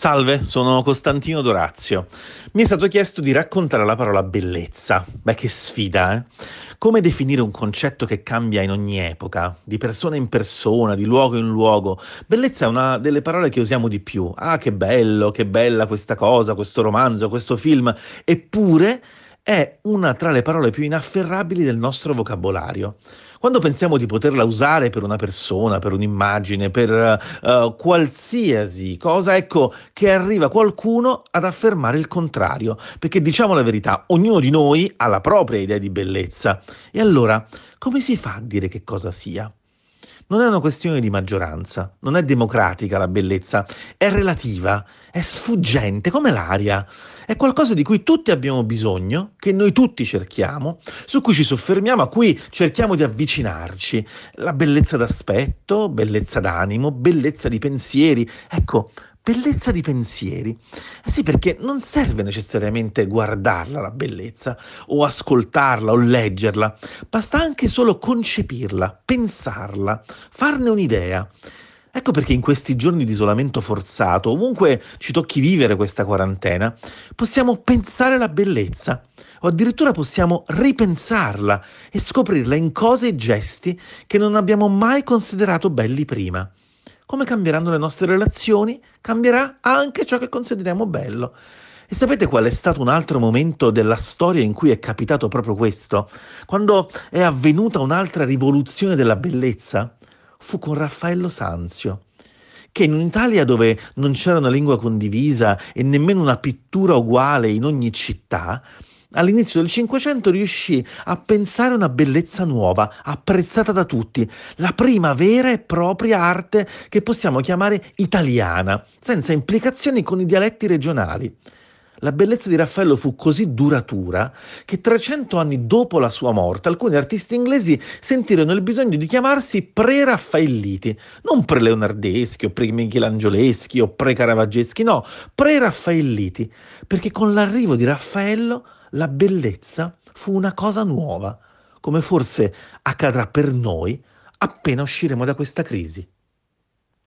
Salve, sono Costantino Dorazio. Mi è stato chiesto di raccontare la parola bellezza. Beh, che sfida, eh? Come definire un concetto che cambia in ogni epoca, di persona in persona, di luogo in luogo? Bellezza è una delle parole che usiamo di più. Ah, che bello, che bella questa cosa, questo romanzo, questo film. Eppure è una tra le parole più inafferrabili del nostro vocabolario. Quando pensiamo di poterla usare per una persona, per un'immagine, per uh, qualsiasi cosa, ecco che arriva qualcuno ad affermare il contrario, perché diciamo la verità, ognuno di noi ha la propria idea di bellezza. E allora, come si fa a dire che cosa sia? Non è una questione di maggioranza, non è democratica la bellezza, è relativa, è sfuggente come l'aria, è qualcosa di cui tutti abbiamo bisogno, che noi tutti cerchiamo, su cui ci soffermiamo, a cui cerchiamo di avvicinarci. La bellezza d'aspetto, bellezza d'animo, bellezza di pensieri. Ecco, bellezza di pensieri. Eh sì, perché non serve necessariamente guardarla la bellezza, o ascoltarla, o leggerla, basta anche solo concepirla, pensarla, farne un'idea. Ecco perché in questi giorni di isolamento forzato, ovunque ci tocchi vivere questa quarantena, possiamo pensare la bellezza o addirittura possiamo ripensarla e scoprirla in cose e gesti che non abbiamo mai considerato belli prima come cambieranno le nostre relazioni, cambierà anche ciò che consideriamo bello. E sapete qual è stato un altro momento della storia in cui è capitato proprio questo? Quando è avvenuta un'altra rivoluzione della bellezza? Fu con Raffaello Sanzio che in un'Italia dove non c'era una lingua condivisa e nemmeno una pittura uguale in ogni città, all'inizio del Cinquecento riuscì a pensare una bellezza nuova, apprezzata da tutti, la prima vera e propria arte che possiamo chiamare italiana, senza implicazioni con i dialetti regionali. La bellezza di Raffaello fu così duratura che 300 anni dopo la sua morte alcuni artisti inglesi sentirono il bisogno di chiamarsi pre-raffaelliti, non pre-leonardeschi o pre-michelangioleschi o pre-caravaggeschi, no, pre-raffaelliti, perché con l'arrivo di Raffaello la bellezza fu una cosa nuova, come forse accadrà per noi appena usciremo da questa crisi.